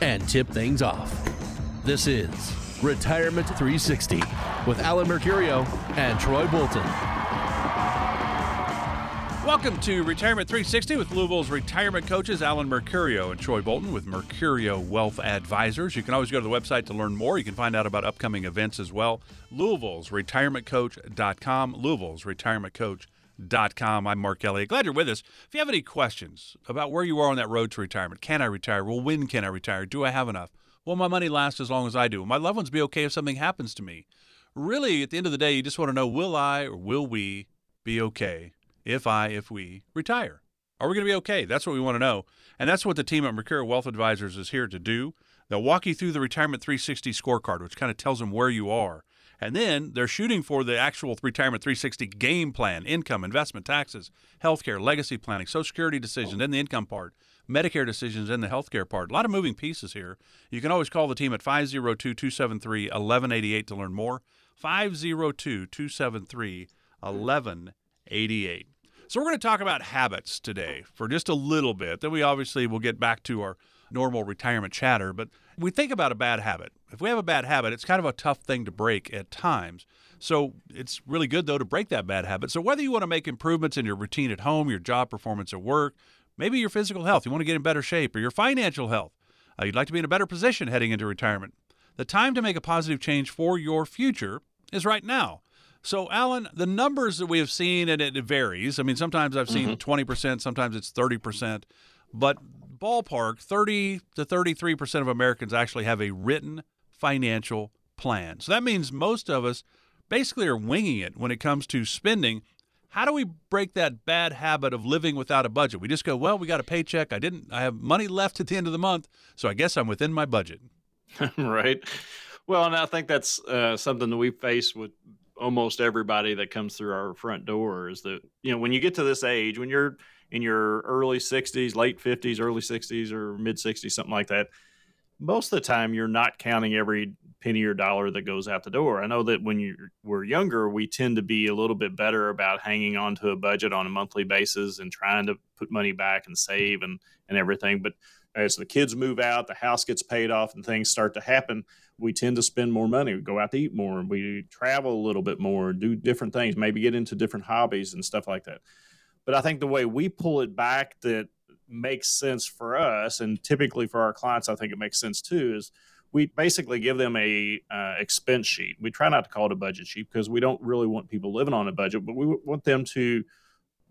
and tip things off. This is Retirement 360 with Alan Mercurio and Troy Bolton. Welcome to Retirement 360 with Louisville's retirement coaches Alan Mercurio and Troy Bolton with Mercurio Wealth Advisors. You can always go to the website to learn more. You can find out about upcoming events as well. Louisville's retirementcoach.com. Louisville's retirementcoach.com. I'm Mark Elliott. Glad you're with us. If you have any questions about where you are on that road to retirement, can I retire? Well, when can I retire? Do I have enough? Will my money last as long as I do? Will my loved ones be okay if something happens to me? Really, at the end of the day, you just want to know will I or will we be okay if I, if we retire? Are we going to be okay? That's what we want to know. And that's what the team at Mercurio Wealth Advisors is here to do. They'll walk you through the Retirement 360 scorecard, which kind of tells them where you are. And then they're shooting for the actual Retirement 360 game plan income, investment, taxes, healthcare, legacy planning, Social Security decisions, and the income part, Medicare decisions, and the healthcare part. A lot of moving pieces here. You can always call the team at 502 273 1188 to learn more. 502 273 1188. So, we're going to talk about habits today for just a little bit. Then we obviously will get back to our normal retirement chatter. But we think about a bad habit. If we have a bad habit, it's kind of a tough thing to break at times. So, it's really good, though, to break that bad habit. So, whether you want to make improvements in your routine at home, your job performance at work, maybe your physical health, you want to get in better shape, or your financial health, uh, you'd like to be in a better position heading into retirement, the time to make a positive change for your future is right now. So, Alan, the numbers that we have seen, and it varies. I mean, sometimes I've seen Mm-hmm. 20%, sometimes it's 30%, but ballpark 30 to 33% of Americans actually have a written financial plan. So that means most of us basically are winging it when it comes to spending. How do we break that bad habit of living without a budget? We just go, well, we got a paycheck. I didn't, I have money left at the end of the month, so I guess I'm within my budget. right. Well, and I think that's uh, something that we face with almost everybody that comes through our front door is that, you know, when you get to this age, when you're in your early 60s, late 50s, early 60s, or mid 60s, something like that, most of the time you're not counting every penny or dollar that goes out the door. I know that when you were younger, we tend to be a little bit better about hanging on to a budget on a monthly basis and trying to put money back and save and, and everything. But as the kids move out, the house gets paid off, and things start to happen, we tend to spend more money. We go out to eat more, we travel a little bit more, do different things, maybe get into different hobbies and stuff like that. But I think the way we pull it back that makes sense for us, and typically for our clients, I think it makes sense too, is we basically give them a uh, expense sheet. We try not to call it a budget sheet because we don't really want people living on a budget, but we want them to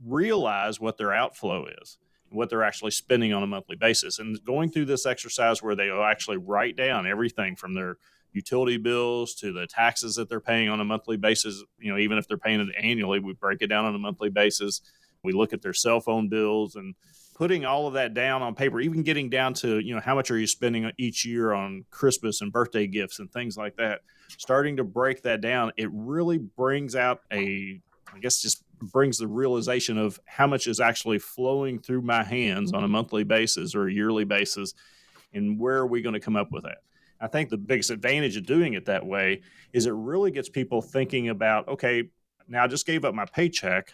realize what their outflow is what they're actually spending on a monthly basis. And going through this exercise where they actually write down everything from their utility bills to the taxes that they're paying on a monthly basis, you know, even if they're paying it annually, we break it down on a monthly basis. We look at their cell phone bills and putting all of that down on paper, even getting down to, you know, how much are you spending each year on Christmas and birthday gifts and things like that. Starting to break that down, it really brings out a I guess just brings the realization of how much is actually flowing through my hands on a mm-hmm. monthly basis or a yearly basis, and where are we going to come up with that? I think the biggest advantage of doing it that way is it really gets people thinking about okay, now I just gave up my paycheck,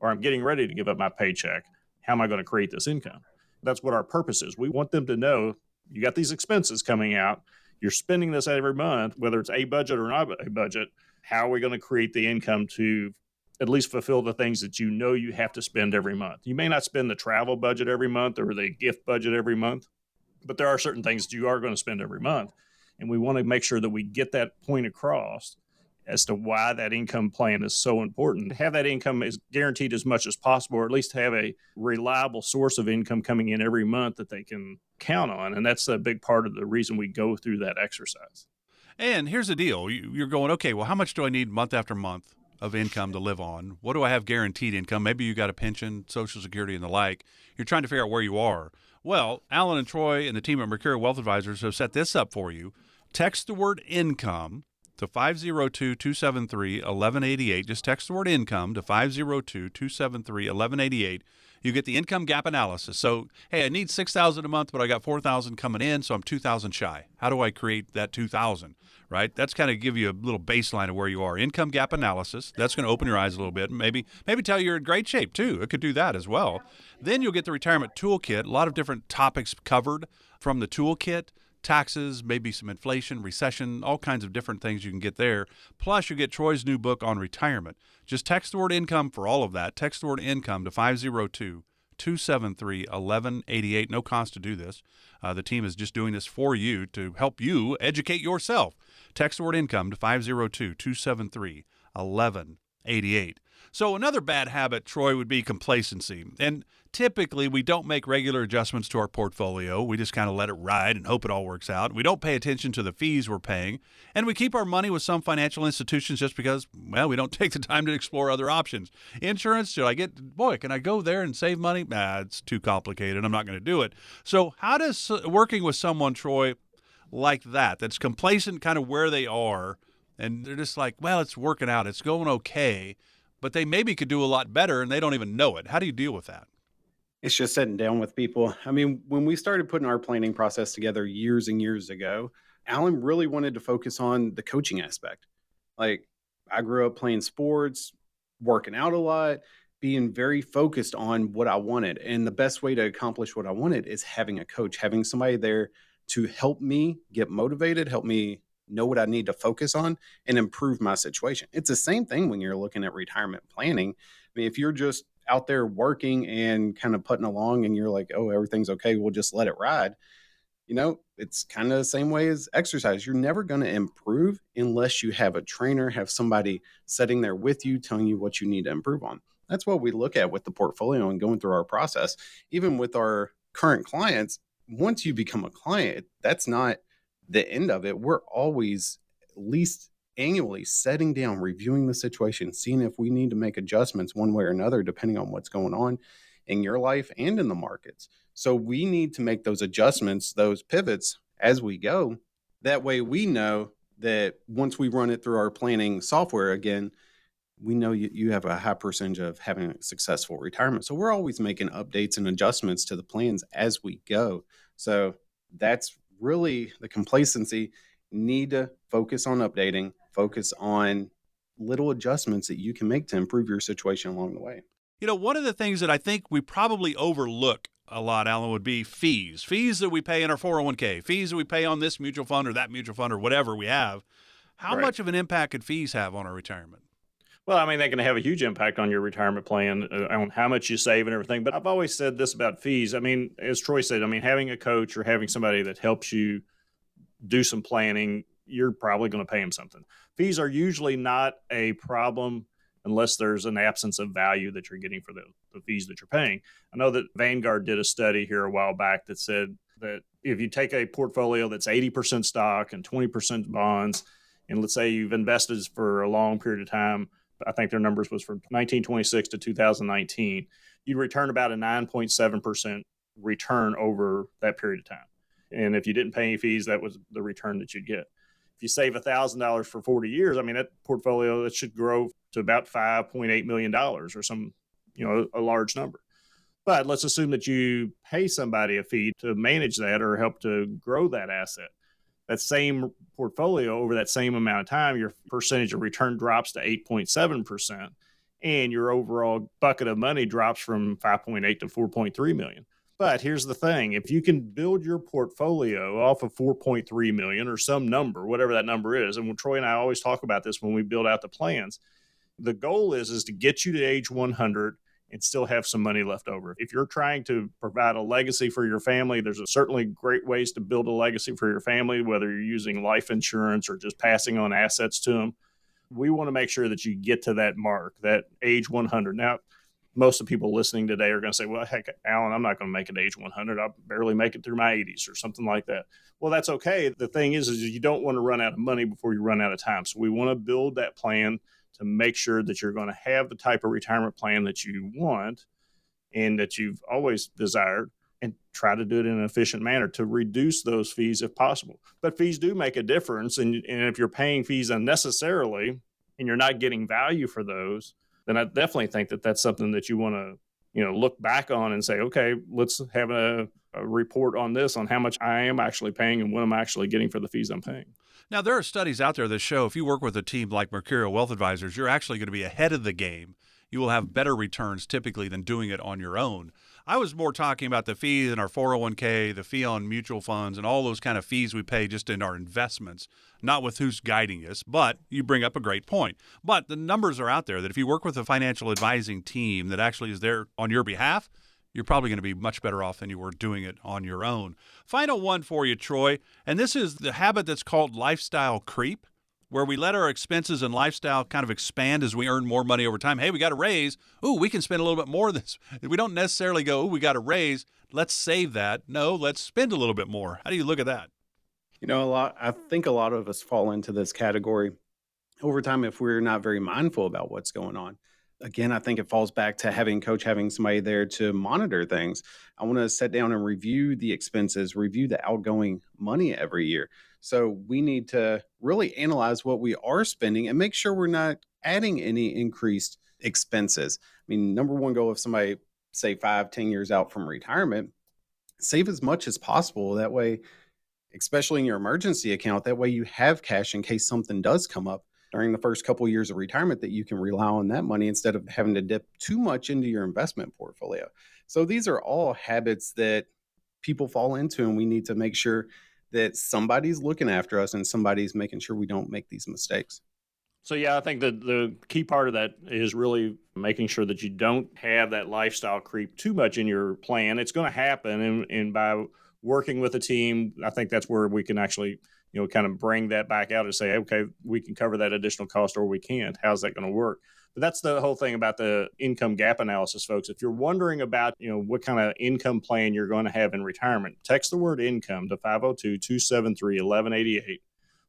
or I'm getting ready to give up my paycheck. How am I going to create this income? That's what our purpose is. We want them to know you got these expenses coming out. You're spending this every month, whether it's a budget or not a budget. How are we going to create the income to at least fulfill the things that you know you have to spend every month. You may not spend the travel budget every month or the gift budget every month, but there are certain things that you are going to spend every month. And we want to make sure that we get that point across as to why that income plan is so important. Have that income is guaranteed as much as possible, or at least have a reliable source of income coming in every month that they can count on. And that's a big part of the reason we go through that exercise. And here's the deal you're going, okay, well, how much do I need month after month? of income to live on? What do I have guaranteed income? Maybe you got a pension, Social Security, and the like. You're trying to figure out where you are. Well, Alan and Troy and the team at Mercurio Wealth Advisors have set this up for you. Text the word income to 502 273 1188. Just text the word income to 502 273 1188. You get the income gap analysis. So, hey, I need 6000 a month, but I got 4000 coming in, so I'm 2000 shy. How do I create that 2000? Right? That's kind of give you a little baseline of where you are. Income gap analysis. That's going to open your eyes a little bit. Maybe maybe tell you you're in great shape too. It could do that as well. Then you'll get the retirement toolkit. A lot of different topics covered from the toolkit taxes, maybe some inflation, recession, all kinds of different things you can get there. Plus, you get Troy's new book on retirement. Just text the word income for all of that. Text the word income to 502 273 1188. No cost to do this. Uh, the team is just doing this for you to help you educate yourself. Text the word income to 502 273 1188. So, another bad habit, Troy, would be complacency. And typically, we don't make regular adjustments to our portfolio. We just kind of let it ride and hope it all works out. We don't pay attention to the fees we're paying. And we keep our money with some financial institutions just because, well, we don't take the time to explore other options. Insurance, should I get, boy, can I go there and save money? Nah, it's too complicated. I'm not going to do it. So, how does uh, working with someone, Troy, like that, that's complacent kind of where they are, and they're just like, well, it's working out, it's going okay but they maybe could do a lot better and they don't even know it. How do you deal with that? It's just sitting down with people. I mean, when we started putting our planning process together years and years ago, Alan really wanted to focus on the coaching aspect. Like, I grew up playing sports, working out a lot, being very focused on what I wanted. And the best way to accomplish what I wanted is having a coach, having somebody there to help me get motivated, help me know what I need to focus on and improve my situation. It's the same thing when you're looking at retirement planning. I mean, if you're just out there working and kind of putting along and you're like, oh, everything's okay, we'll just let it ride. You know, it's kind of the same way as exercise. You're never going to improve unless you have a trainer, have somebody sitting there with you telling you what you need to improve on. That's what we look at with the portfolio and going through our process. Even with our current clients, once you become a client, that's not the end of it, we're always at least annually setting down, reviewing the situation, seeing if we need to make adjustments one way or another, depending on what's going on in your life and in the markets. So we need to make those adjustments, those pivots as we go. That way we know that once we run it through our planning software again, we know you, you have a high percentage of having a successful retirement. So we're always making updates and adjustments to the plans as we go. So that's really the complacency need to focus on updating, focus on little adjustments that you can make to improve your situation along the way. You know, one of the things that I think we probably overlook a lot, Alan, would be fees. Fees that we pay in our 401k, fees that we pay on this mutual fund or that mutual fund or whatever we have. How right. much of an impact could fees have on our retirement? Well, I mean, they can have a huge impact on your retirement plan, uh, on how much you save and everything. But I've always said this about fees. I mean, as Troy said, I mean, having a coach or having somebody that helps you do some planning, you're probably going to pay them something. Fees are usually not a problem unless there's an absence of value that you're getting for the, the fees that you're paying. I know that Vanguard did a study here a while back that said that if you take a portfolio that's 80% stock and 20% bonds, and let's say you've invested for a long period of time, I think their numbers was from 1926 to 2019, you'd return about a 9.7% return over that period of time. And if you didn't pay any fees, that was the return that you'd get. If you save $1,000 for 40 years, I mean, that portfolio that should grow to about $5.8 million or some, you know, a large number. But let's assume that you pay somebody a fee to manage that or help to grow that asset that same portfolio over that same amount of time, your percentage of return drops to 8.7%, and your overall bucket of money drops from 5.8 to 4.3 million. But here's the thing if you can build your portfolio off of 4.3 million or some number, whatever that number is, and Troy and I always talk about this when we build out the plans, the goal is is to get you to age 100 and still have some money left over. If you're trying to provide a legacy for your family, there's certainly great ways to build a legacy for your family, whether you're using life insurance or just passing on assets to them. We want to make sure that you get to that mark, that age 100. Now, most of the people listening today are going to say, well, heck, Alan, I'm not going to make it age 100. I'll barely make it through my 80s or something like that. Well, that's okay. The thing is, is you don't want to run out of money before you run out of time. So we want to build that plan to make sure that you're going to have the type of retirement plan that you want and that you've always desired and try to do it in an efficient manner to reduce those fees if possible. But fees do make a difference. And, and if you're paying fees unnecessarily and you're not getting value for those, then I definitely think that that's something that you want to, you know, look back on and say, okay, let's have a, a report on this on how much I am actually paying and what I'm actually getting for the fees I'm paying. Now, there are studies out there that show if you work with a team like Mercurio Wealth Advisors, you're actually going to be ahead of the game. You will have better returns typically than doing it on your own. I was more talking about the fees in our 401k, the fee on mutual funds, and all those kind of fees we pay just in our investments, not with who's guiding us. But you bring up a great point. But the numbers are out there that if you work with a financial advising team that actually is there on your behalf, you're probably going to be much better off than you were doing it on your own. Final one for you, Troy, and this is the habit that's called lifestyle creep where we let our expenses and lifestyle kind of expand as we earn more money over time. Hey, we got a raise. Ooh, we can spend a little bit more of this. We don't necessarily go, ooh, we got a raise. Let's save that. No, let's spend a little bit more. How do you look at that? You know, a lot I think a lot of us fall into this category over time if we're not very mindful about what's going on. Again, I think it falls back to having coach having somebody there to monitor things. I want to sit down and review the expenses, review the outgoing money every year so we need to really analyze what we are spending and make sure we're not adding any increased expenses. I mean, number one goal of somebody, say five, ten years out from retirement, save as much as possible. That way, especially in your emergency account, that way you have cash in case something does come up during the first couple of years of retirement that you can rely on that money instead of having to dip too much into your investment portfolio. So these are all habits that people fall into and we need to make sure that somebody's looking after us and somebody's making sure we don't make these mistakes. So yeah, I think that the key part of that is really making sure that you don't have that lifestyle creep too much in your plan. It's going to happen, and, and by working with a team, I think that's where we can actually, you know, kind of bring that back out and say, okay, we can cover that additional cost, or we can't. How's that going to work? But that's the whole thing about the income gap analysis, folks. If you're wondering about, you know, what kind of income plan you're going to have in retirement, text the word income to 502 273 1188.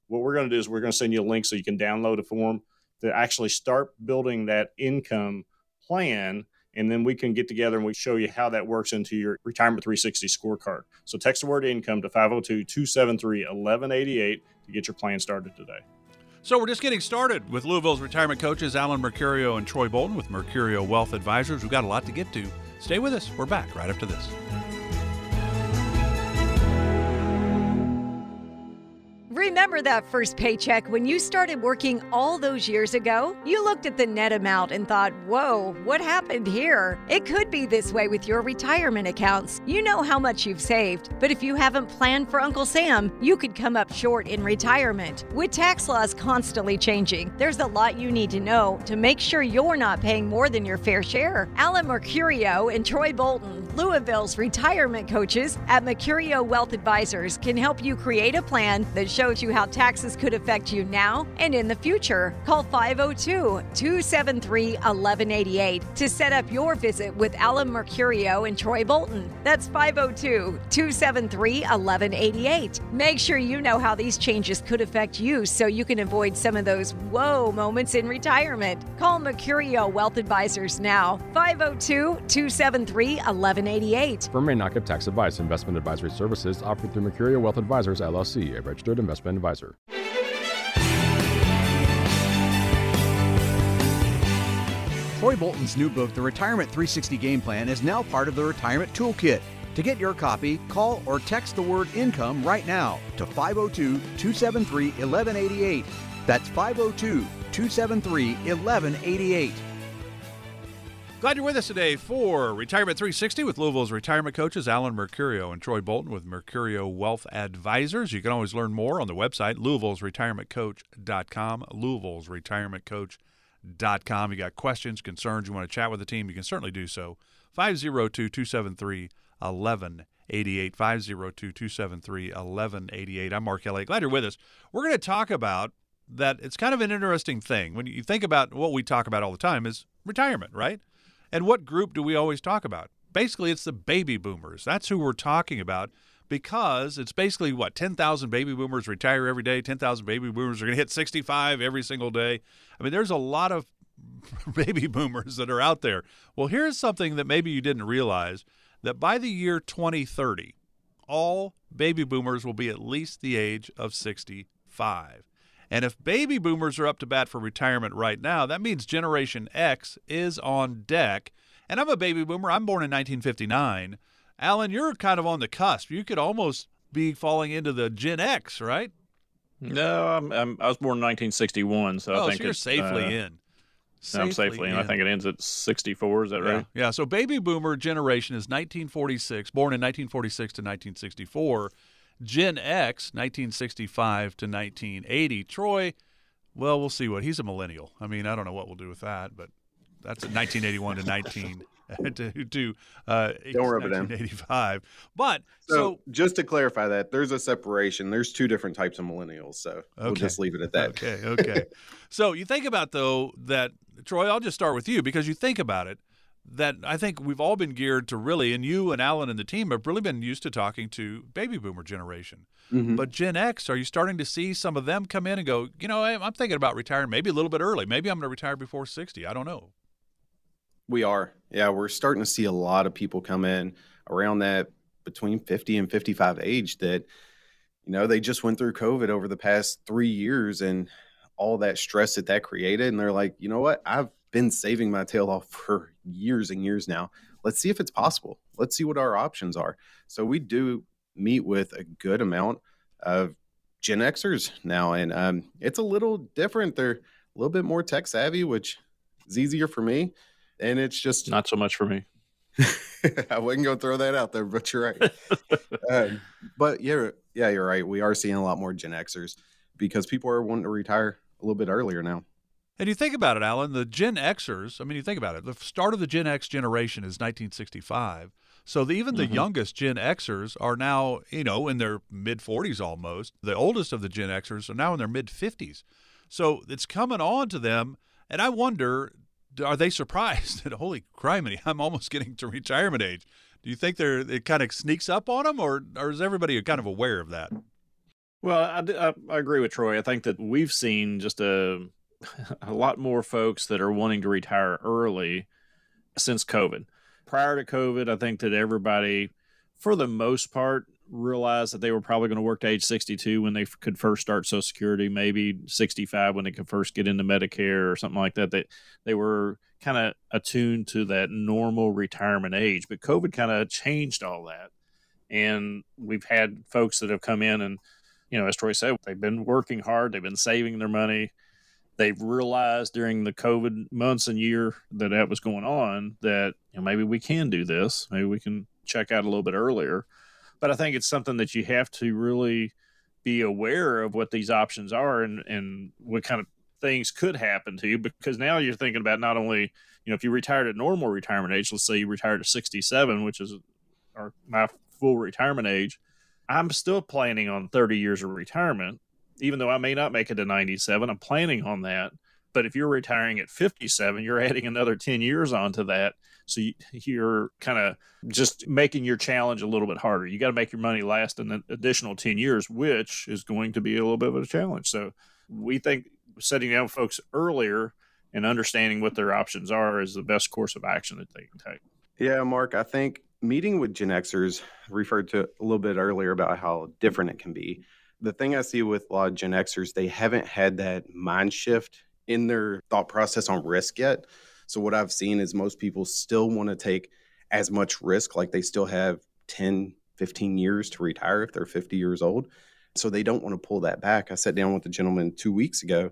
What we're going to do is we're going to send you a link so you can download a form to actually start building that income plan and then we can get together and we show you how that works into your retirement 360 scorecard. So text the word income to 502 273 1188 to get your plan started today. So we're just getting started with Louisville's retirement coaches Alan Mercurio and Troy Bolton with Mercurio Wealth Advisors. We've got a lot to get to. Stay with us. We're back right after this. Remember that first paycheck when you started working all those years ago? You looked at the net amount and thought, whoa, what happened here? It could be this way with your retirement accounts. You know how much you've saved, but if you haven't planned for Uncle Sam, you could come up short in retirement. With tax laws constantly changing, there's a lot you need to know to make sure you're not paying more than your fair share. Alan Mercurio and Troy Bolton, Louisville's retirement coaches at Mercurio Wealth Advisors, can help you create a plan that shows you how taxes could affect you now and in the future. Call 502 273 1188 to set up your visit with Alan Mercurio and Troy Bolton. That's 502 273 1188. Make sure you know how these changes could affect you so you can avoid some of those whoa moments in retirement. Call Mercurio Wealth Advisors now. 502 273 1188. Firm may not give tax advice. Investment advisory services offered through Mercurio Wealth Advisors, LLC, a registered investment investment advisor. Troy Bolton's new book, The Retirement 360 Game Plan, is now part of the Retirement Toolkit. To get your copy, call or text the word income right now to 502 273 1188. That's 502 273 1188. Glad you're with us today for Retirement 360 with Louisville's retirement coaches Alan Mercurio and Troy Bolton with Mercurio Wealth Advisors. You can always learn more on the website, louisville'sretirementcoach.com, louisville'sretirementcoach.com. You got questions, concerns, you want to chat with the team, you can certainly do so. 502 273 1188. 502 273 1188. I'm Mark Elliott. Glad you're with us. We're going to talk about that. It's kind of an interesting thing. When you think about what we talk about all the time is retirement, right? And what group do we always talk about? Basically, it's the baby boomers. That's who we're talking about because it's basically what 10,000 baby boomers retire every day. 10,000 baby boomers are going to hit 65 every single day. I mean, there's a lot of baby boomers that are out there. Well, here's something that maybe you didn't realize that by the year 2030, all baby boomers will be at least the age of 65. And if baby boomers are up to bat for retirement right now, that means Generation X is on deck. And I'm a baby boomer. I'm born in 1959. Alan, you're kind of on the cusp. You could almost be falling into the Gen X, right? No, I'm, I'm, i was born in 1961, so oh, I think so you're safely uh, in. Safely I'm safely in. I think it ends at 64. Is that yeah. right? Yeah. So baby boomer generation is 1946, born in 1946 to 1964. Gen X, 1965 to 1980. Troy, well, we'll see what he's a millennial. I mean, I don't know what we'll do with that, but that's 1981 to 19 to, to uh, Don't rub it in. 1985. But So, so, just to clarify that, there's a separation. There's two different types of millennials. So we'll just leave it at that. Okay, okay. so you think about though that Troy, I'll just start with you because you think about it. That I think we've all been geared to really, and you and Alan and the team have really been used to talking to baby boomer generation. Mhm. But Gen X, are you starting to see some of them come in and go, you know, I'm thinking about retiring maybe a little bit early. Maybe I'm going to retire before 60. I don't know. We are. Yeah, we're starting to see a lot of people come in around that between 50 and 55 age that, you know, they just went through COVID over the past three years and all that stress that that created. And they're like, you know what? I've been saving my tail off for years and years now. Let's see if it's possible. Let's see what our options are. So we do meet with a good amount of Gen Xers now. And um, it's a little different. They're a little bit more tech savvy, which is easier for me and it's just Not so much for me. I wasn't gonna throw that out there, but you're right. um, but yeah, yeah, you're right. We are seeing a lot more Gen Xers because people are wanting to retire a little bit earlier now. And you think about it, Alan, the Gen Xers, I mean, you think about it, the start of the Gen X generation is 1965. So the, even the Mhm. youngest Gen Xers are now, you know, in their mid 40s almost. The oldest of the Gen Xers are now in their mid 50s. So it's coming on to them. And I wonder, are they surprised that, holy criminy, I'm almost getting to retirement age? Do you think they're, it kind of sneaks up on them, or, or is everybody kind of aware of that? Well, I agree with Troy. I think that we've seen just a a lot more folks that are wanting to retire early since COVID. Prior to COVID, I think that everybody, for the most part, realized that they were probably going to work to age 62 when they could first start Social Security, maybe 65 when they could first get into Medicare or something like that. That they were kind of attuned to that normal retirement age. But COVID kind of changed all that. And we've had folks that have come in and you know, as Troy said, they've been working hard, they've been saving their money. They've realized during the COVID months and year that that was going on that you know, maybe we can do this. Maybe we can check out a little bit earlier. But I think it's something that you have to really be aware of what these options are and, and what kind of things could happen to you because now you're thinking about not only, you know, if you retired at normal retirement age, let's say you retired at 67, which is our, my full retirement age, I'm still planning on 30 years of retirement, even though I may not make it to 97. I'm planning on that. But if you're retiring at 57, you're adding another 10 years onto that. So you, you're kind of just making your challenge a little bit harder. You got to make your money last an additional 10 years, which is going to be a little bit of a challenge. So we think setting down folks earlier and understanding what their options are is the best course of action that they can take. Yeah, Mark, I think meeting with Gen Xers referred to a little bit earlier about how different it can be. The thing I see with a lot of Gen Xers, they haven't had that mind shift in their thought process on risk yet. So what I've seen is most people still want to take as much risk, like they still have 10, 15 years to retire if they're 50 years old. So they don't want to pull that back. I sat down with a gentleman two weeks ago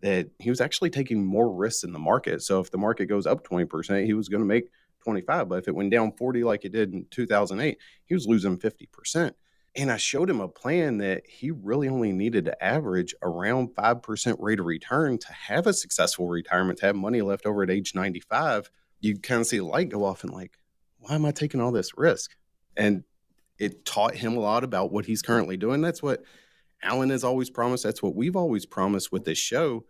that he was actually taking more risks in the market. So if the market goes up 20%, he was going to make 25. But if it went down 40 like it did in 2008, he was losing 50%. And I showed him a plan that he really only needed to average around 5% rate of return to have a successful retirement, to have money left over at age 95. You kind of see the light go off and like, why am I taking all this risk? And it taught him a lot about what he's currently doing. That's what Alan has always promised. That's what we've always promised with this show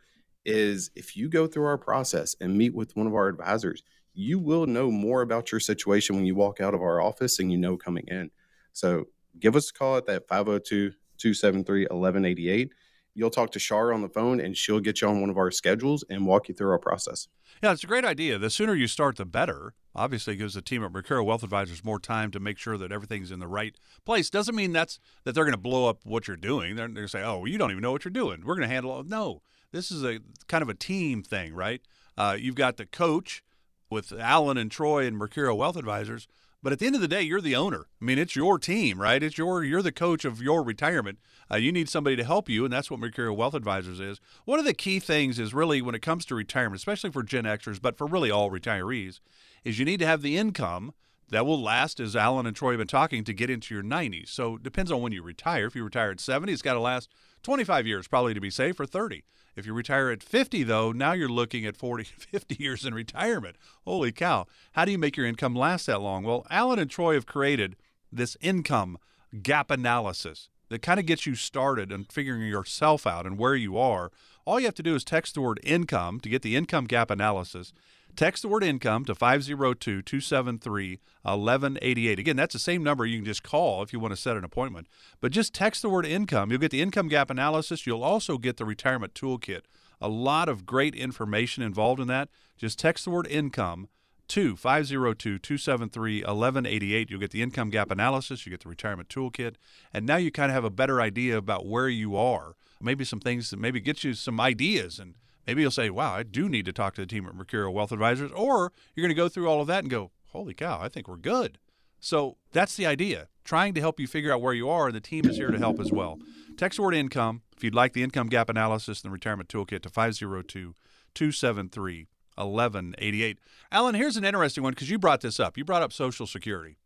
is if you go through our process and meet with one of our advisors, you will know more about your situation when you walk out of our office than you know coming in. So give us a call at that 502 273 1188. You'll talk to Shar on the phone and she'll get you on one of our schedules and walk you through our process. Yeah, it's a great idea. The sooner you start, the better. obviously it gives the team at Mercurio Wealth Advisors more time to make sure that everything's in the right place. Doesn't mean that's that they're going to blow up what you're doing. They're, they're going to say, "Oh, well, you don't even know what you're doing. We're going to handle it." No, this is a kind of a team thing, right? Uh, you've got the coach with Alan and Troy and Mercurio Wealth Advisors, but at the end of the day, you're the owner. I mean, it's your team, right? It's your you're the coach of your retirement. Uh, you need somebody to help you, and that's what Mercurio Wealth Advisors is. One of the key things is really when it comes to retirement, especially for Gen Xers, but for really all retirees, is you need to have the income that will last, as Alan and Troy have been talking, to get into your 90s. So it depends on when you retire. If you retire at 70, it's got to last 25 years, probably to be safe, or 30. If you retire at 50, though, now you're looking at 40, 50 years in retirement. Holy cow. How do you make your income last that long? Well, Alan and Troy have created this income gap analysis that kind of gets you started and figuring yourself out and where you are. All you have to do is text the word income to get the income gap analysis. Text the word income to 502 273 1188. Again, that's the same number you can just call if you want to set an appointment. But just text the word income. You'll get the income gap analysis. You'll also get the retirement toolkit. A lot of great information involved in that. Just text the word income to 502 273 1188. You'll get the income gap analysis, you get the retirement toolkit, and now you kind of have a better idea about where you are. Maybe some things that maybe get you some ideas and maybe you'll say, wow, I do need to talk to the team at Mercurio Wealth Advisors. Or you're going to go through all of that and go, holy cow, I think we're good. So that's the idea, trying to help you figure out where you are, and the team is here to help as well. Text word income if you'd like the income gap analysis and the retirement toolkit to 502 273 1188. Alan, here's an interesting one because you brought this up. You brought up Social Security.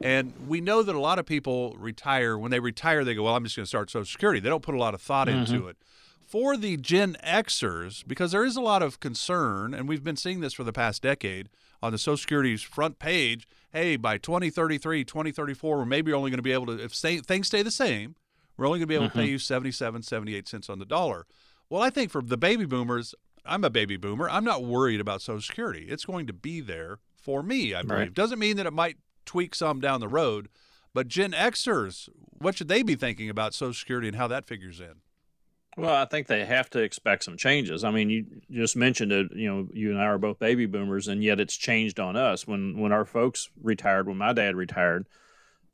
And we know that a lot of people retire. When they retire, they go, Well, I'm just going to start Social Security. They don't put a lot of thought mm-hmm. into it for the Gen Xers, because there is a lot of concern, and we've been seeing this for the past decade on the Social Security's front page. Hey, by 2033, 2034, we're maybe only going to be able to, if stay, things stay the same, we're only going to be able mm-hmm. to pay you 77, 78 cents on the dollar. Well, I think for the baby boomers, I'm a baby boomer. I'm not worried about Social Security. It's going to be there for me, I believe. Right. Doesn't mean that it might tweak some down the road, but Gen Xers, what should they be thinking about Social Security and how that figures in? Well, I think they have to expect some changes. I mean, you just mentioned it. You know, you and I are both baby boomers, and yet it's changed on us. When when our folks retired, when my dad retired,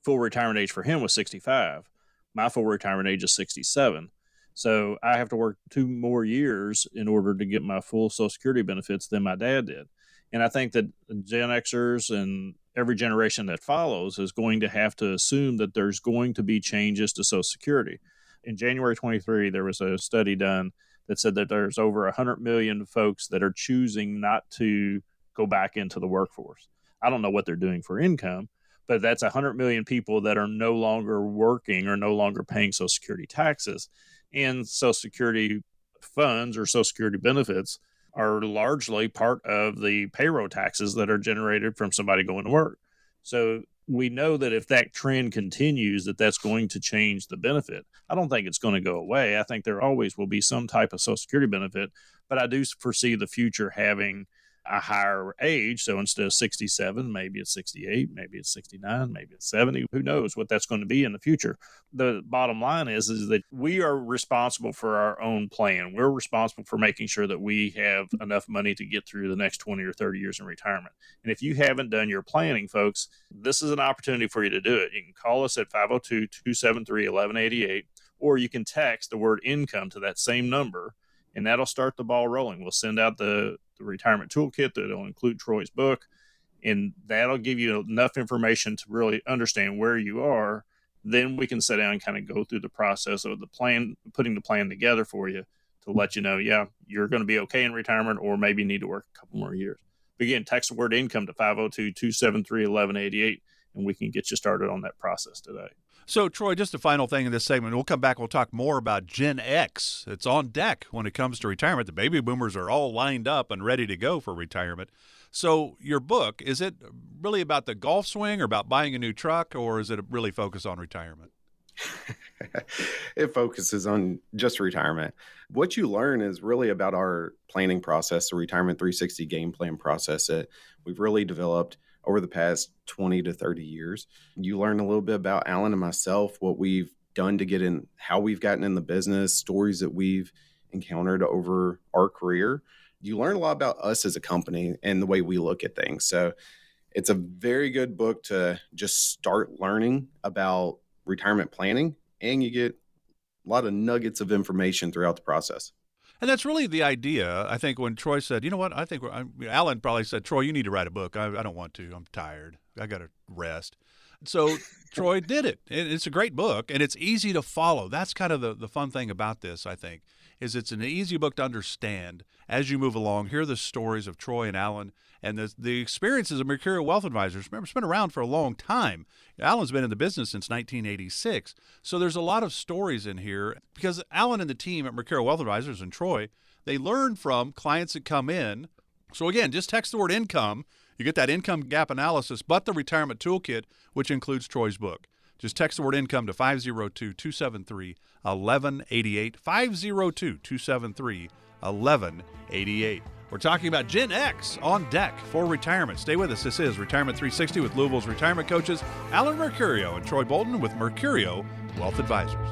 full retirement age for him was sixty five. My full retirement age is sixty seven. So I have to work two more years in order to get my full Social Security benefits than my dad did. And I think that Gen Xers and every generation that follows is going to have to assume that there's going to be changes to Social Security in January 23, there was a study done that said that there's over 100 million folks that are choosing not to go back into the workforce. I don't know what they're doing for income, but that's 100 million people that are no longer working or no longer paying Social Security taxes. And Social Security funds or Social Security benefits are largely part of the payroll taxes that are generated from somebody going to work. So we know that if that trend continues that that's going to change the benefit. I don't think it's going to go away. I think there always will be some type of social security benefit but i do foresee the future having a higher age. So instead of 67, maybe it's 68, maybe it's 69, maybe it's 70. Who knows what that's going to be in the future? The bottom line is, is that we are responsible for our own plan. We're responsible for making sure that we have enough money to get through the next 20 or 30 years in retirement. And if you haven't done your planning, folks, this is an opportunity for you to do it. You can call us at 502 273 1188, or you can text the word income to that same number and that'll start the ball rolling. We'll send out the the retirement toolkit that'll include Troy's book, and that'll give you enough information to really understand where you are. Then we can sit down and kind of go through the process of the plan, putting the plan together for you to let you know, yeah, you're going to be okay in retirement, or maybe need to work a couple more years. But again, text the word income to 502 273 1188, and we can get you started on that process today. So, Troy, just a final thing in this segment. We'll come back. We'll talk more about Gen X. It's on deck when it comes to retirement. The baby boomers are all lined up and ready to go for retirement. So, your book is it really about the golf swing, or about buying a new truck, or is it really focused on retirement? it focuses on just retirement. What you learn is really about our planning process, the retirement 360 game plan process that we've really developed over the past 20 to 30 years. You learn a little bit about Alan and myself, what we've done to get in, how we've gotten in the business, stories that we've encountered over our career. You learn a lot about us as a company and the way we look at things. So It's a very good book to just start learning about retirement planning, and you get a lot of nuggets of information throughout the process. And that's really the idea. I think when Troy said, you know what, I think Alan probably said, Troy, you need to write a book. I, I don't want to. I'm tired. I got to rest. So Troy did it. It's a great book and it's easy to follow. That's kind of the, the fun thing about this, I think, is it's an easy book to understand as you move along. Hear the stories of Troy and Alan and the, the experiences of Mercurio Wealth Advisors. Remember, it's been around for a long time. Alan's been in the business since 1986. So there's a lot of stories in here because Alan and the team at Mercurio Wealth Advisors and Troy, they learn from clients that come in. So again, just text the word income. You get that income gap analysis, but the retirement toolkit, which includes Troy's book. Just text the word income to 502 273 1188. 502 273 1188. We're talking about Gen X on deck for retirement. Stay with us. This is Retirement 360 with Louisville's retirement coaches, Alan Mercurio and Troy Bolton with Mercurio Wealth Advisors.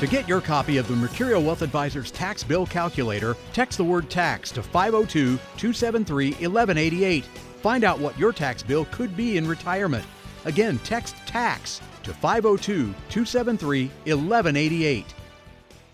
To get your copy of the Mercurio Wealth Advisors Tax Bill Calculator, text the word tax to 502 273 1188. Find out what your tax bill could be in retirement. Again, text tax to 502 273 1188.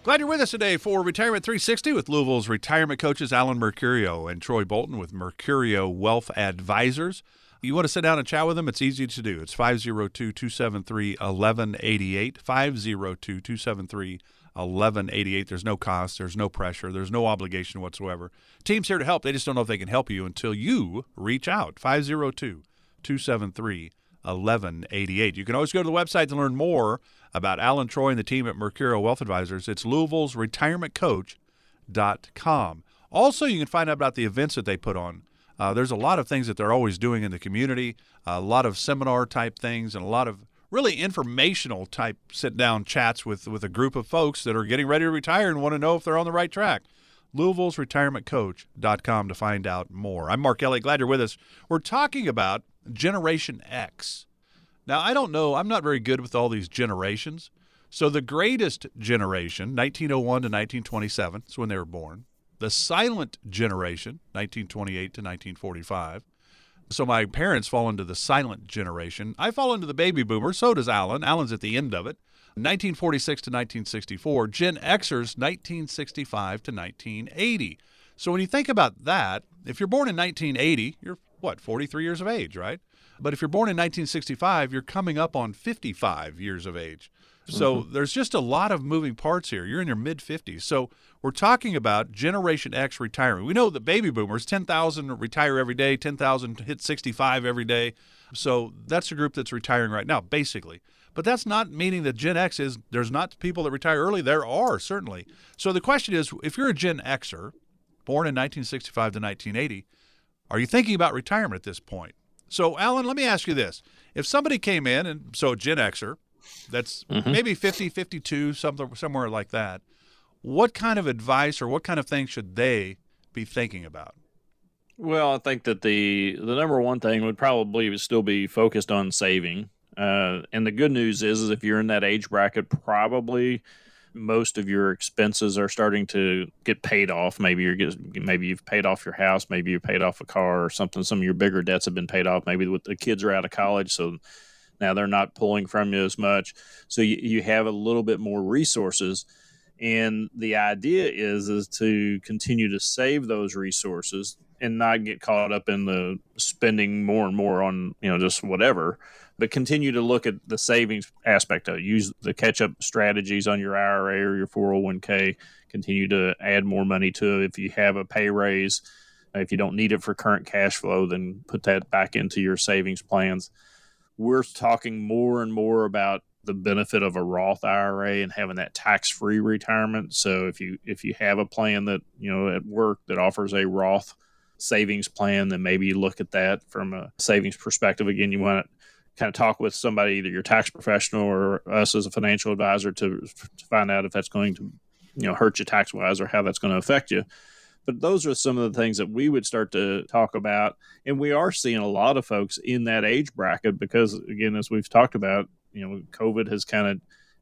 Glad you're with us today for Retirement 360 with Louisville's retirement coaches Alan Mercurio and Troy Bolton with Mercurio Wealth Advisors. You want to sit down and chat with them? It's easy to do. It's 502 273 1188. 502 273 1188. There's no cost, there's no pressure, there's no obligation whatsoever. Team's here to help. They just don't know if they can help you until you reach out. 502 273 1188. You can always go to the website to learn more about Alan Troy and the team at Mercurio Wealth Advisors. It's Louisville's retirementcoach.com. Also, you can find out about the events that they put on. Uh, there's a lot of things that they're always doing in the community, a lot of seminar type things, and a lot of really informational type sit down chats with, with a group of folks that are getting ready to retire and want to know if they're on the right track. Louisville's retirementcoach.com to find out more. I'm Mark Elliott. Glad you're with us. We're talking about Generation X. Now, I don't know, I'm not very good with all these generations. So, the greatest generation, 1901 to 1927, is when they were born the silent generation, 1928 to 1945. So my parents fall into the silent generation. I fall into the baby boomer. So does Alan. Alan's at the end of it. 1946 to 1964. Gen Xers, 1965 to 1980. So when you think about that, if you're born in 1980, you're what, 43 years of age, right? But if you're born in 1965, you're coming up on 55 years of age. So mm-hmm. there's just a lot of moving parts here. You're in your mid 50s. So we're talking about Generation X retiring. We know that baby boomers, 10,000 retire every day, 10,000 hit 65 every day. So that's a group that's retiring right now, basically. But that's not meaning that Gen X is, there's not people that retire early. There are, certainly. So the question is if you're a Gen Xer, born in 1965 to 1980, are you thinking about retirement at this point? So, Alan, let me ask you this. If somebody came in, and so Gen Xer, that's mm-hmm. maybe 50, 52, something, somewhere like that. What kind of advice or what kind of things should they be thinking about? Well, I think that the the number one thing would probably still be focused on saving. Uh, and the good news is, is if you're in that age bracket, probably most of your expenses are starting to get paid off. Maybe you're maybe you've paid off your house, maybe you paid off a car or something. Some of your bigger debts have been paid off. Maybe the kids are out of college, so now they're not pulling from you as much. So you, you have a little bit more resources. And the idea is is to continue to save those resources and not get caught up in the spending more and more on, you know, just whatever, but continue to look at the savings aspect of it. Use the catch up strategies on your IRA or your 401k. Continue to add more money to it. If you have a pay raise, if you don't need it for current cash flow, then put that back into your savings plans we're talking more and more about the benefit of a Roth IRA and having that tax-free retirement. So if you if you have a plan that you know at work that offers a Roth savings plan, then maybe you look at that from a savings perspective. Again, you want to kind of talk with somebody, either your tax professional or us as a financial advisor, to, to find out if that's going to you know hurt you tax wise or how that's going to affect you. But those are some of the things that we would start to talk about. And we are seeing a lot of folks in that age bracket because, again, as we've talked about, you know, COVID has kind of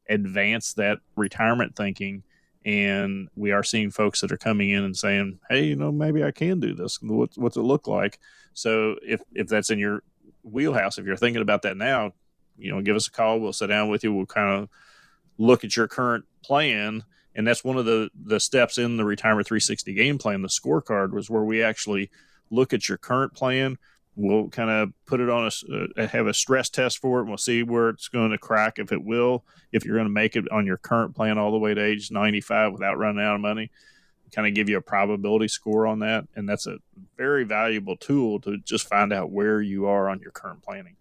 advanced that retirement thinking. And we are seeing folks that are coming in and saying, "Hey, you know, maybe I can do this. What's what's it look like?" So if if that's in your wheelhouse, if you're thinking about that now, you know, give us a call. We'll sit down with you. We'll kind of look at your current plan. And that's one of the, the steps in the Retirement 360 game plan. The scorecard was where we actually look at your current plan. We'll kind of put it on a, uh, have a stress test for it. And we'll see where it's going to crack, if it will, if you're going to make it on your current plan all the way to age 95 without running out of money kind of give you a probability score on that. And that's a very valuable tool to just find out where you are on your current planning.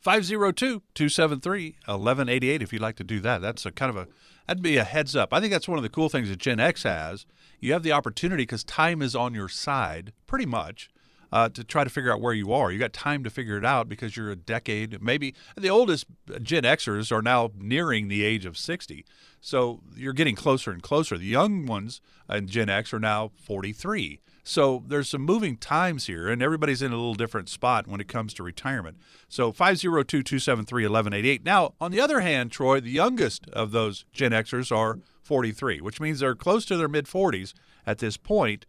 502 273 1188 if you'd like to do that. That's a kind of a, that'd be a heads up. I think that's one of the cool things that Gen X has. You have the opportunity because time is on your side pretty much. Uh, to try to figure out where you are. You got time to figure it out because you're a decade, maybe the oldest Gen Xers are now nearing the age of 60. So you're getting closer and closer. The young ones in Gen X are now 43. So there's some moving times here, and everybody's in a little different spot when it comes to retirement. So 502 273 1188. Now, on the other hand, Troy, the youngest of those Gen Xers are 43, which means they're close to their mid 40s at this point.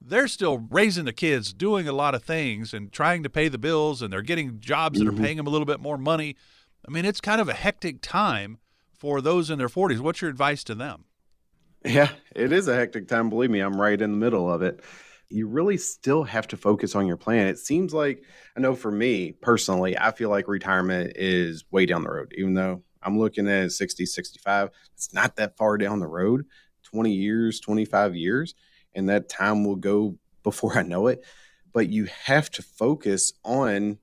They're still raising the kids, doing a lot of things, and trying to pay the bills, and they're getting jobs that are mm-hmm. paying them a little bit more money. I mean, it's kind of a hectic time for those in their 40s. What's your advice to them? Yeah, it is a hectic time. Believe me, I'm right in the middle of it you really still have to focus on your plan. It seems like, I know for me personally, I feel like retirement is way down the road, even though I'm looking at 60, 65. It's not that far down the road 20 years, 25 years, and that time will go before I know it. But you have to focus on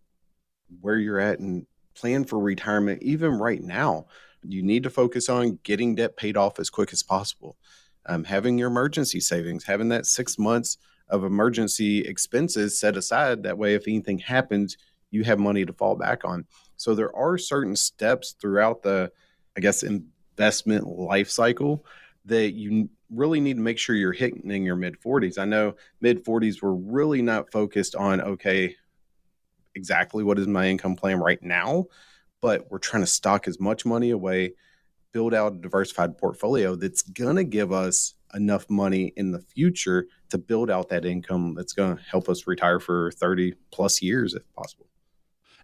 where you're at and plan for retirement, even right now. You need to focus on getting debt paid off as quick as possible. Um, having your emergency savings, having that six months of emergency expenses set aside. That way, if anything happens, you have money to fall back on. So there are certain steps throughout the, I guess, investment life cycle that you really need to make sure you're hitting in your mid 40s. I know mid 40s we're really not focused on okay, exactly what is my income plan right now, but we're trying to stock as much money away, build out a diversified portfolio that's going to give us enough money in the future to build out that income that's going to help us retire for 30 plus years if possible.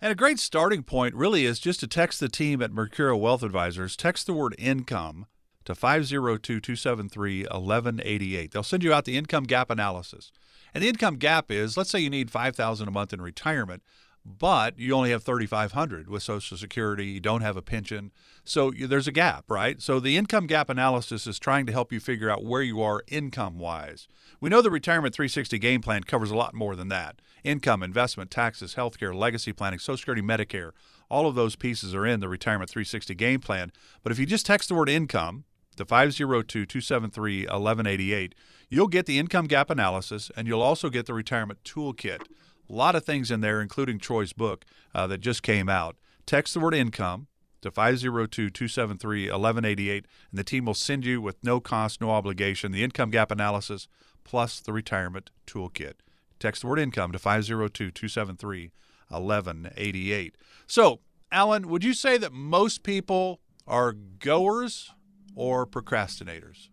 And a great starting point really is just to text the team at Mercurio Wealth Advisors. Text the word income to 502 273 1188. They'll send you out the income gap analysis. And the income gap is let's say you need 5000 a month in retirement but you only have 3500 with social security you don't have a pension. So you, there's a gap right? So the income gap analysis is trying to help you figure out where you are income wise we know the retirement 360 game plan covers a lot more than that. Income investment taxes healthcare legacy planning social security medicare all of those pieces are in the retirement 360 game plan. But if you just text the word income to 502-273-1188 you'll get the income gap analysis and you'll also get the retirement toolkit a lot of things in there, including Troy's book uh, that just came out. Text the word income to 502 273 1188, and the team will send you with no cost, no obligation, the income gap analysis plus the retirement toolkit. Text the word income to 502 273 1188. So, Alan, would you say that most people are goers or procrastinators?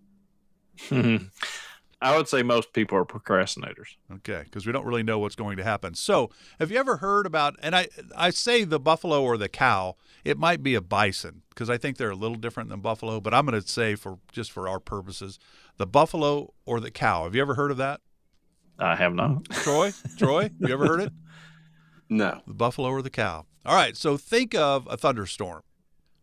I would say most people are procrastinators. Okay, because we don't really know what's going to happen. So, have you ever heard about? And I I say the buffalo or the cow. It might be a bison because I think they're a little different than buffalo. But I'm going to say for just for our purposes, the buffalo or the cow. Have you ever heard of that? I have not. Troy, Troy, you ever heard it? No. The buffalo or the cow. All right. So think of a thunderstorm.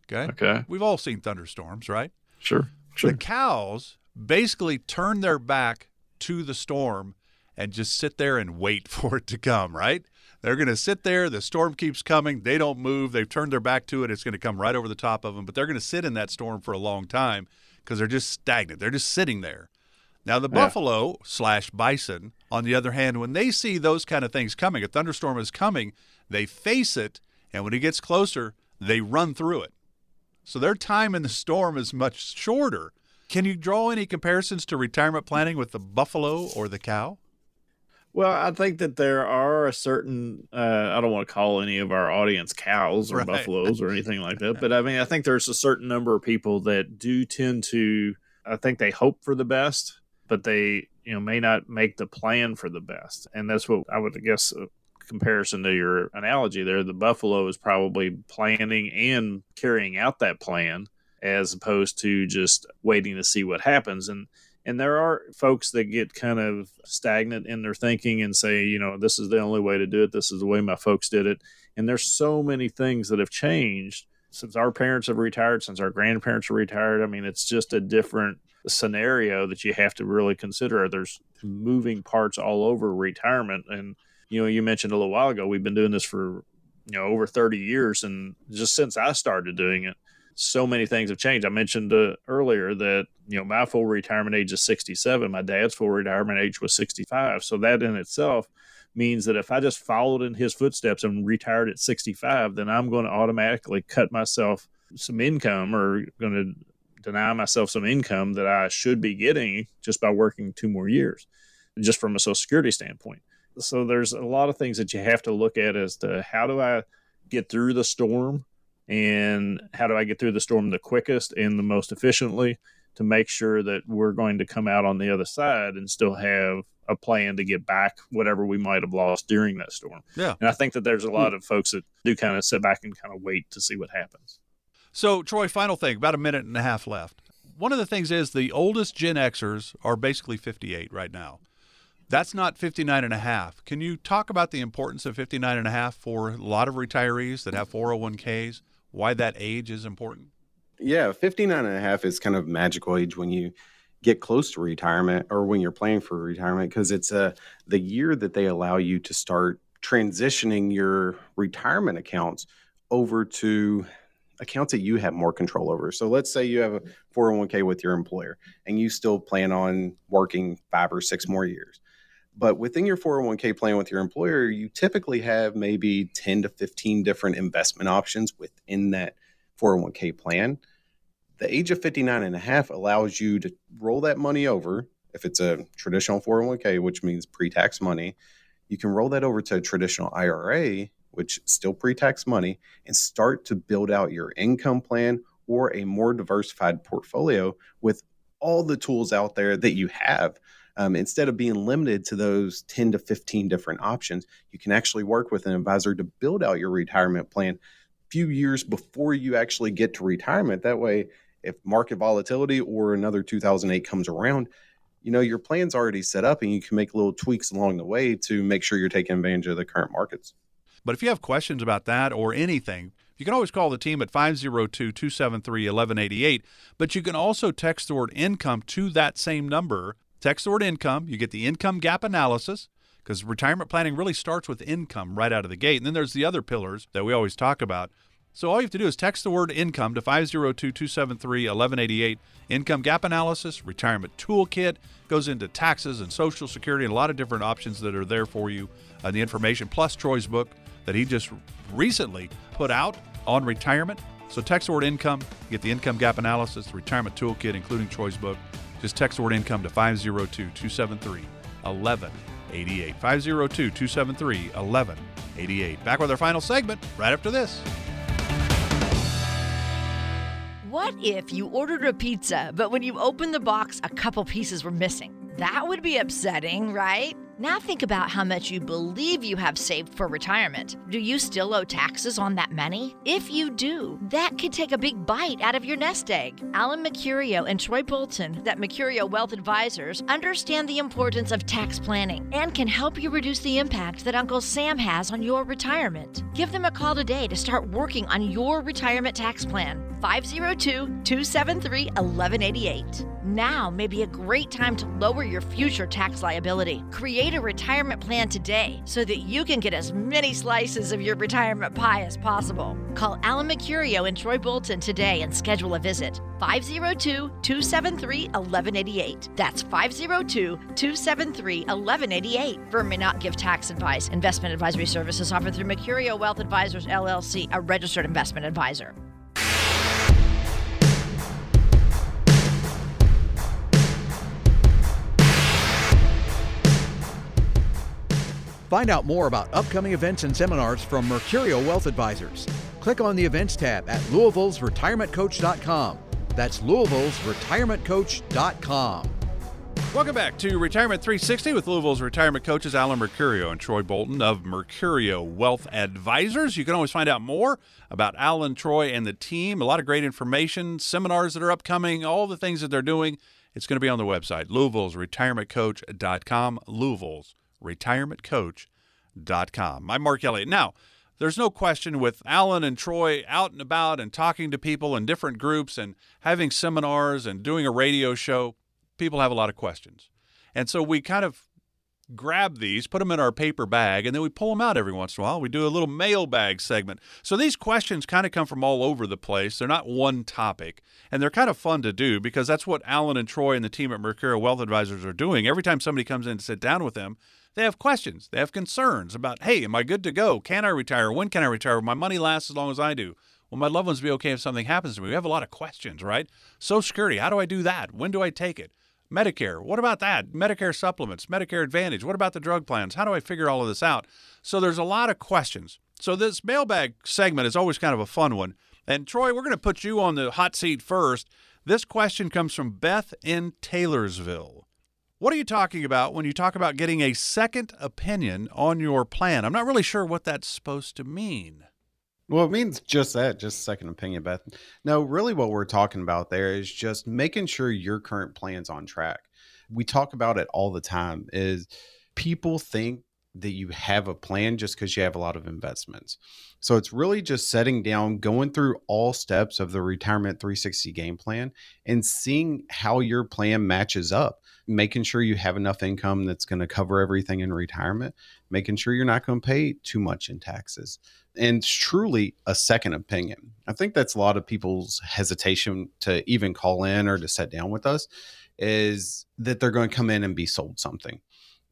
Okay. Okay. We've all seen thunderstorms, right? Sure. Sure. The cows basically turn their back to the storm and just sit there and wait for it to come, right? They're going to sit there. The storm keeps coming. They don't move. They've turned their back to it. It's going to come right over the top of them, but they're going to sit in that storm for a long time because they're just stagnant. They're just sitting there. Now, the yeah. buffalo slash bison, on the other hand, when they see those kind of things coming, a thunderstorm is coming, they face it, and when it gets closer, they run through it. So their time in the storm is much shorter Can you draw any comparisons to retirement planning with the buffalo or the cow? Well, I think that there are a certain, uh, I don't want to call any of our audience cows or Right. buffaloes or anything like that, but I mean, I think there's a certain number of people that do tend to, I think they hope for the best, but they, you know, may not make the plan for the best. And that's what I would guess, uh, comparison to your analogy there, the buffalo is probably planning and carrying out that plan as opposed to just waiting to see what happens. And, and there are folks that get kind of stagnant in their thinking and say, you know, this is the only way to do it. This is the way my folks did it. And there's so many things that have changed since our parents have retired, since our grandparents are retired. I mean, it's just a different scenario that you have to really consider. There's moving parts all over retirement. And, you know, you mentioned a little while ago, we've been doing this for, you know, over 30 years. And just since I started doing it, so many things have changed. I mentioned uh, earlier that you know my full retirement age is 67. My dad's full retirement age was 65. So that in itself means that if I just followed in his footsteps and retired at 65, then I'm going to automatically cut myself some income or going to deny myself some income that I should be getting just by working two more years, just from a Social Security standpoint. So there's a lot of things that you have to look at as to how do I get through the storm and how do I get through the storm the quickest and the most efficiently to make sure that we're going to come out on the other side and still have a plan to get back whatever we might have lost during that storm. Yeah. And I think that there's a lot hmm. of folks that do kind of sit back and kind of wait to see what happens. So, Troy, final thing, about a minute and a half left. One of the things is the oldest Gen Xers are basically 58 right now. That's not 59 and a half. Can you talk about the importance of 59 and a half for a lot of retirees that have 401ks, why that age is important? Yeah, 59 and a half is kind of magical age when you get close to retirement or when you're planning for retirement because it's a the year that they allow you to start transitioning your retirement accounts over to accounts that you have more control over. So let's say you have a 401k with your employer and you still plan on working five or six more years. But within your 401k plan with your employer, you typically have maybe 10 to 15 different investment options within that 401k plan. The age of 59 and a half allows you to roll that money over. If it's a traditional 401k, which means pre tax money, you can roll that over to a traditional IRA, which still pre tax money, and start to build out your income plan or a more diversified portfolio with all the tools out there that you have. Um, instead of being limited to those 10 to 15 different options, you can actually work with an advisor to build out your retirement plan a few years before you actually get to retirement. That way, if market volatility or another 2008 comes around, you know your plan's already set up and you can make little tweaks along the way to make sure you're taking advantage of the current markets. But if you have questions about that or anything, you can always call the team at 502 273 1188. But you can also text the word income to that same number. Text the word income. You get the income gap analysis because retirement planning really starts with income right out of the gate. And then there's the other pillars that we always talk about. So all you have to do is text the word income to 502-273-1188. Income gap analysis, retirement toolkit goes into taxes and social security and a lot of different options that are there for you. Uh, the information plus Troy's book that he just recently put out on retirement. So text word income, get the income gap analysis, the retirement toolkit, including Troy's book. Just text word income to 502-273-1188. 502-273-1188. Back with our final segment right after this. What if you ordered a pizza, but when you opened the box, a couple pieces were missing? That would be upsetting, right? Now think about how much you believe you have saved for retirement. Do you still owe taxes on that money? If you do, that could take a big bite out of your nest egg. Alan Mercurio and Troy Bolton at Mercurio Wealth Advisors understand the importance of tax planning and can help you reduce the impact that Uncle Sam has on your retirement. Give them a call today to start working on your retirement tax plan. 502 273 1188. Now may be a great time to lower your future tax liability. Create a retirement plan today so that you can get as many slices of your retirement pie as possible. Call Alan Mercurio and Troy Bolton today and schedule a visit. 502 273 1188. That's 502 273 1188. Firm may not give tax advice. Investment advisory services offered through Mercurio Wealth Advisors LLC, a registered investment advisor. Find out more about upcoming events and seminars from Mercurio Wealth Advisors. Click on the events tab at Louisville's retirementcoach.com. That's Louisville's retirementcoach.com. Welcome back to Retirement 360 with Louisville's retirement coaches Alan Mercurio and Troy Bolton of Mercurio Wealth Advisors. You can always find out more about Alan, Troy, and the team. A lot of great information, seminars that are upcoming, all the things that they're doing. It's going to be on the website, Louisville's retirementcoach.com. Louisville's retirementcoach.com. I'm Mark Elliott. Now, there's no question with Alan and Troy out and about and talking to people in different groups and having seminars and doing a radio show, people have a lot of questions. And so we kind of grab these, put them in our paper bag, and then we pull them out every once in a while. We do a little mailbag segment. So these questions kind of come from all over the place. They're not one topic, and they're kind of fun to do because that's what Alan and Troy and the team at Mercurio Wealth Advisors are doing. Every time somebody comes in to sit down with them, they have questions. They have concerns about, hey, am I good to go? Can I retire? When can I retire? Will my money last as long as I do? Will my loved ones be okay if something happens to me? We have a lot of questions, right? Social Security, how do I do that? When do I take it? Medicare, what about that? Medicare supplements, Medicare Advantage, what about the drug plans? How do I figure all of this out? So there's a lot of questions. So this mailbag segment is always kind of a fun one. And Troy, we're going to put you on the hot seat first. This question comes from Beth in Taylorsville. What are you talking about when you talk about getting a second opinion on your plan? I'm not really sure what that's supposed to mean. Well, it means just that, just second opinion, Beth. No, really, what we're talking about there is just making sure your current plan's on track. We talk about it all the time. Is people think that you have a plan just because you have a lot of investments. So it's really just setting down, going through all steps of the retirement 360 game plan and seeing how your plan matches up, making sure you have enough income that's going to cover everything in retirement, making sure you're not going to pay too much in taxes. And truly a second opinion. I think that's a lot of people's hesitation to even call in or to sit down with us is that they're going to come in and be sold something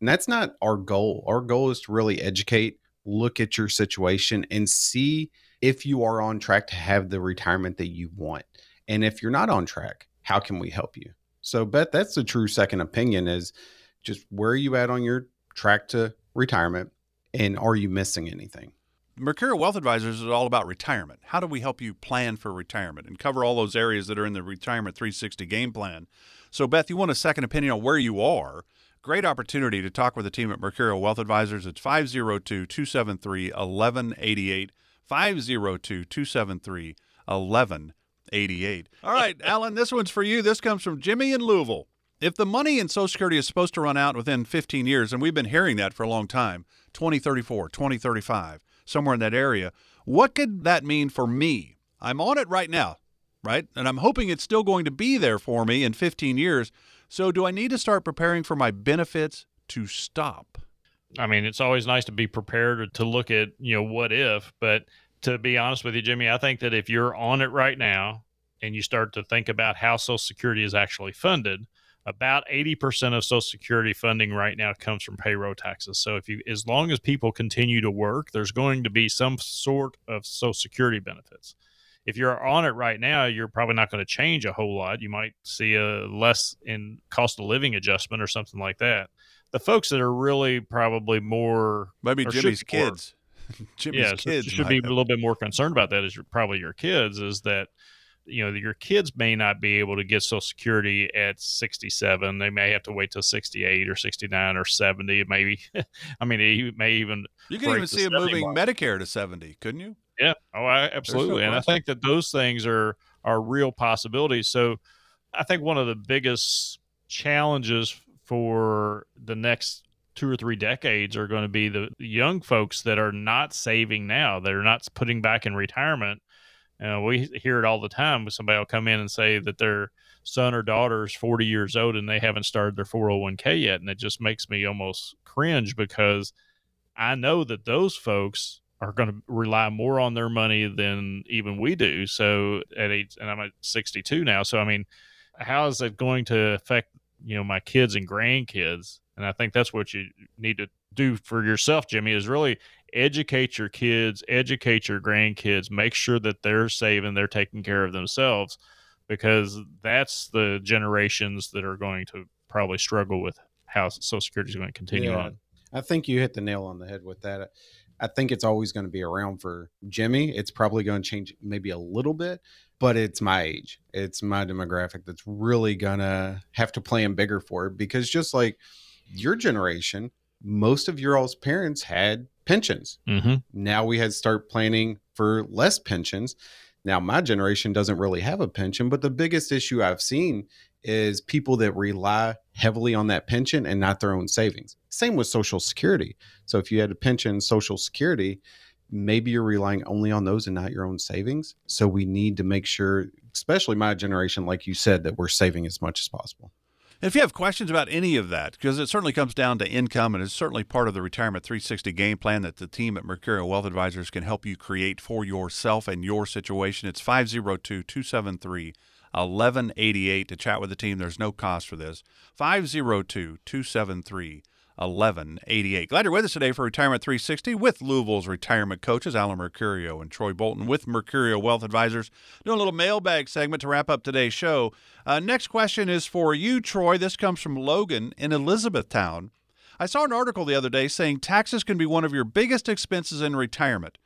and that's not our goal. Our goal is to really educate, look at your situation, and see if you are on track to have the retirement that you want. And if you're not on track, how can we help you? So, Beth, that's the true second opinion is just where are you at on your track to retirement and are you missing anything? Mercurio Wealth Advisors is all about retirement. How do we help you plan for retirement and cover all those areas that are in the Retirement 360 game plan? So, Beth, you want a second opinion on where you are Great opportunity to talk with the team at Mercurio Wealth Advisors. It's 502 273 1188. 502 273 1188. All right, Alan, this one's for you. This comes from Jimmy in Louisville. If the money in Social Security is supposed to run out within 15 years, and we've been hearing that for a long time 2034, 2035, somewhere in that area, what could that mean for me? I'm on it right now, right? And I'm hoping it's still going to be there for me in 15 years. So, do I need to start preparing for my benefits to stop? I mean, it's always nice to be prepared to look at, you know, what if, but to be honest with you, Jimmy, I think that if you're on it right now and you start to think about how Social Security is actually funded, about 80% of Social Security funding right now comes from payroll taxes. So if you as long as people continue to work, there's going to be some sort of Social Security benefits if you're on it right now, you're probably not going to change a whole lot. You might see a less in cost of living adjustment or something like that. The folks that are really probably more maybe Jimmy's kids, Jimmy's yeah, kids should be a little bit more concerned about that. Is probably your kids is that you know your kids may not be able to get social security at 67 they may have to wait till 68 or 69 or 70 maybe i mean it may even you can even see it moving mark. medicare to 70 couldn't you yeah. Oh, I, absolutely. No and I think that those things are are real possibilities. So I think one of the biggest challenges for the next two or three decades are going to be the young folks that are not saving now. They're not putting back in retirement. Uh, we hear it all the time. Somebody will come in and say that their son or daughter is 40 years old and they haven't started their 401k yet. And it just makes me almost cringe because I know that those folks are going to rely more on their money than even we do. So at age, and I'm at 62 now. So I mean, how is it going to affect you know my kids and grandkids? And I think that's what you need to do for yourself, Jimmy, is really educate your kids, educate your grandkids, make sure that they're saving, they're taking care of themselves, because that's the generations that are going to probably struggle with how Social Security is going to continue yeah. on. I think you hit the nail on the head with that. I think it's always going to be around for Jimmy. It's probably going to change maybe a little bit, but it's my age. It's my demographic that's really going to have to plan bigger for it because just like your generation, most of your all's parents had pensions. Mm-hmm. Now we had to start planning for less pensions. Now my generation doesn't really have a pension, but the biggest issue I've seen is people that rely heavily on that pension and not their own savings. Same with Social Security. So if you had a pension, Social Security, maybe you're relying only on those and not your own savings. So we need to make sure, especially my generation, like you said, that we're saving as much as possible. If you have questions about any of that, because it certainly comes down to income and it's certainly part of the Retirement 360 game plan that the team at Mercurio Wealth Advisors can help you create for yourself and your situation, it's 502 273 1188 to chat with the team. There's no cost for this. 502 273 1188. Glad you're with us today for Retirement 360 with Louisville's retirement coaches, Alan Mercurio and Troy Bolton with Mercurio Wealth Advisors. Doing a little mailbag segment to wrap up today's show. Uh, next question is for you, Troy. This comes from Logan in Elizabethtown. I saw an article the other day saying taxes can be one of your biggest expenses in retirement.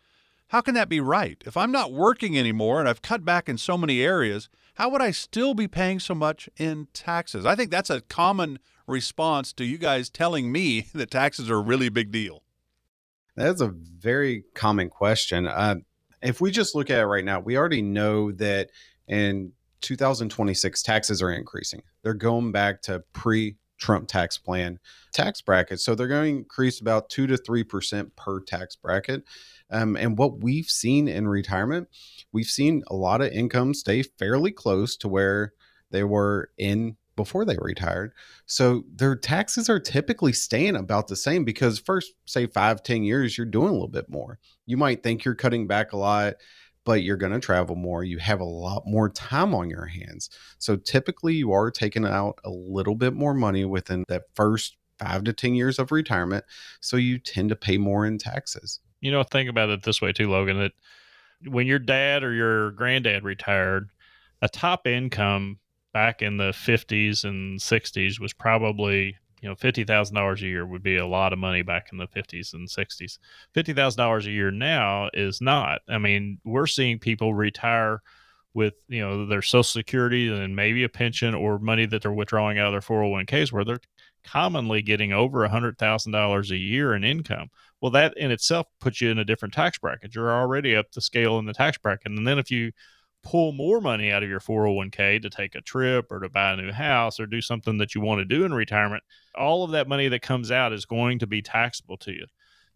How can that be right? If I'm not working anymore and I've cut back in so many areas, how would I still be paying so much in taxes? I think that's a common response to you guys telling me that taxes are a really big deal. That's a very common question. Uh, if we just look at it right now, we already know that in 2026, taxes are increasing. They're going back to pre Trump tax plan tax bracket. So they're going to increase about 2 to 3% per tax bracket. Um, and what we've seen in retirement, we've seen a lot of income stay fairly close to where they were in before they retired. So their taxes are typically staying about the same because first, say five, ten years, you're doing a little bit more. You might think you're cutting back a lot, but you're going to travel more. You have a lot more time on your hands. So typically you are taking out a little bit more money within that first five to 10 years of retirement. So you tend to pay more in taxes. You know, think about it this way too, Logan, that when your dad or your granddad retired, a top income back in the 50s and 60s was probably you know $50,000 a year would be a lot of money back in the 50s and 60s. $50,000 a year now is not. I mean, we're seeing people retire with, you know, their social security and maybe a pension or money that they're withdrawing out of their 401ks where they're commonly getting over $100,000 a year in income. Well, that in itself puts you in a different tax bracket. You're already up the scale in the tax bracket. And then if you pull more money out of your 401k to take a trip or to buy a new house or do something that you want to do in retirement, all of that money that comes out is going to be taxable to you.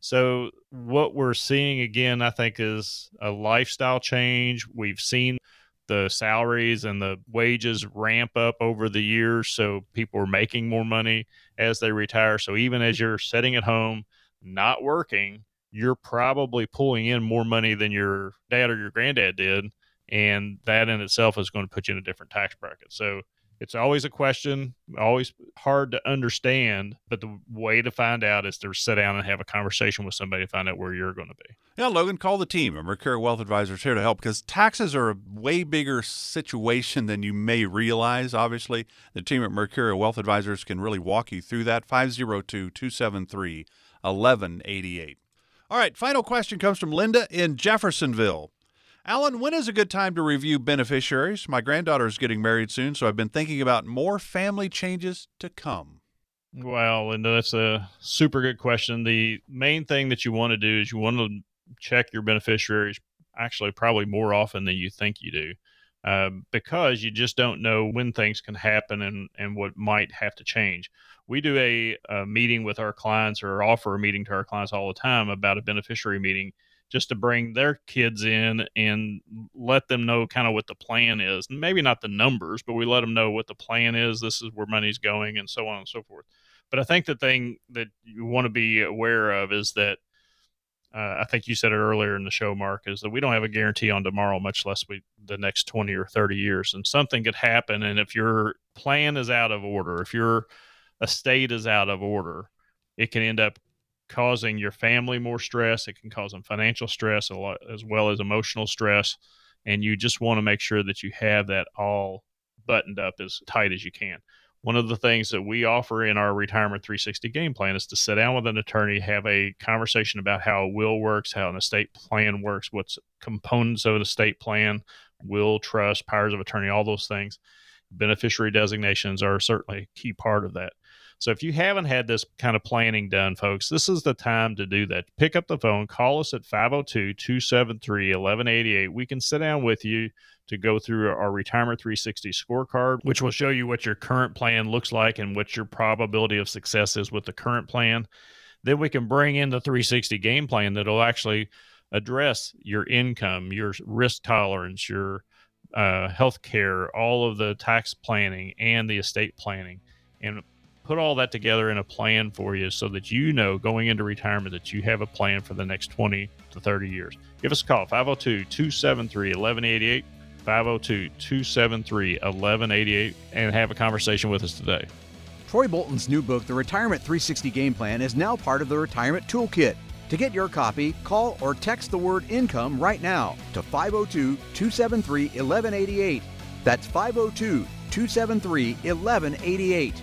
So, what we're seeing again, I think, is a lifestyle change. We've seen the salaries and the wages ramp up over the years. So, people are making more money as they retire. So, even as you're sitting at home, not working, you're probably pulling in more money than your dad or your granddad did and that in itself is going to put you in a different tax bracket. So it's always a question, always hard to understand, but the way to find out is to sit down and have a conversation with somebody to find out where you're going to be. Yeah, Logan, call the team. Mercurio Wealth Advisors here to help because taxes are a way bigger situation than you may realize. Obviously, the team at Mercurio Wealth Advisors can really walk you through that. 502 273 1188. All right, final question comes from Linda in Jeffersonville. Alan, when is a good time to review beneficiaries? My granddaughter is getting married soon, so I've been thinking about more family changes to come. Well, and that's a super good question. The main thing that you want to do is you want to check your beneficiaries actually probably more often than you think you do. Um, because you just don't know when things can happen and, and what might have to change. We do a, a meeting with our clients or offer a meeting to our clients all the time about a beneficiary meeting just to bring their kids in and let them know kind of what the plan is. Maybe not the numbers, but we let them know what the plan is. This is where money's going, and so on and so forth. But I think the thing that you want to be aware of is that uh, I think you said it earlier in the show, Mark, is that we don't have a guarantee on tomorrow, much less we the next twenty or thirty years. And something could happen, and if your plan is out of order, if your estate is out of order, it can end up causing your family more stress. It can cause them financial stress a lot, as well as emotional stress. And you just want to make sure that you have that all buttoned up as tight as you can. one of the things that we offer in our retirement 360 game plan is to sit down with an attorney, have a conversation about how a will works, how an estate plan works, what's components of an estate plan, will, trust, powers of attorney, all those things. Beneficiary designations are certainly a key part of that. So if you haven't had this kind of planning done, folks, this is the time to do that. Pick up the phone, call us at 502 273 1188. We can sit down with you to go through our Retirement 360 scorecard, which will show you what your current plan looks like and what your probability of success is with the current plan. Then we can bring in the 360 game plan that'll actually address your income, your risk tolerance, your uh, health care, all of the tax planning and the estate planning, and put all that together in a plan for you so that you know going into retirement that you have a plan for the next 20 to 30 years. Give us a call, 502 273 1188. 502 273 1188 and have a conversation with us today. Troy Bolton's new book, The Retirement 360 Game Plan, is now part of the Retirement Toolkit. To get your copy, call or text the word income right now to 502 273 1188. That's 502 273 1188.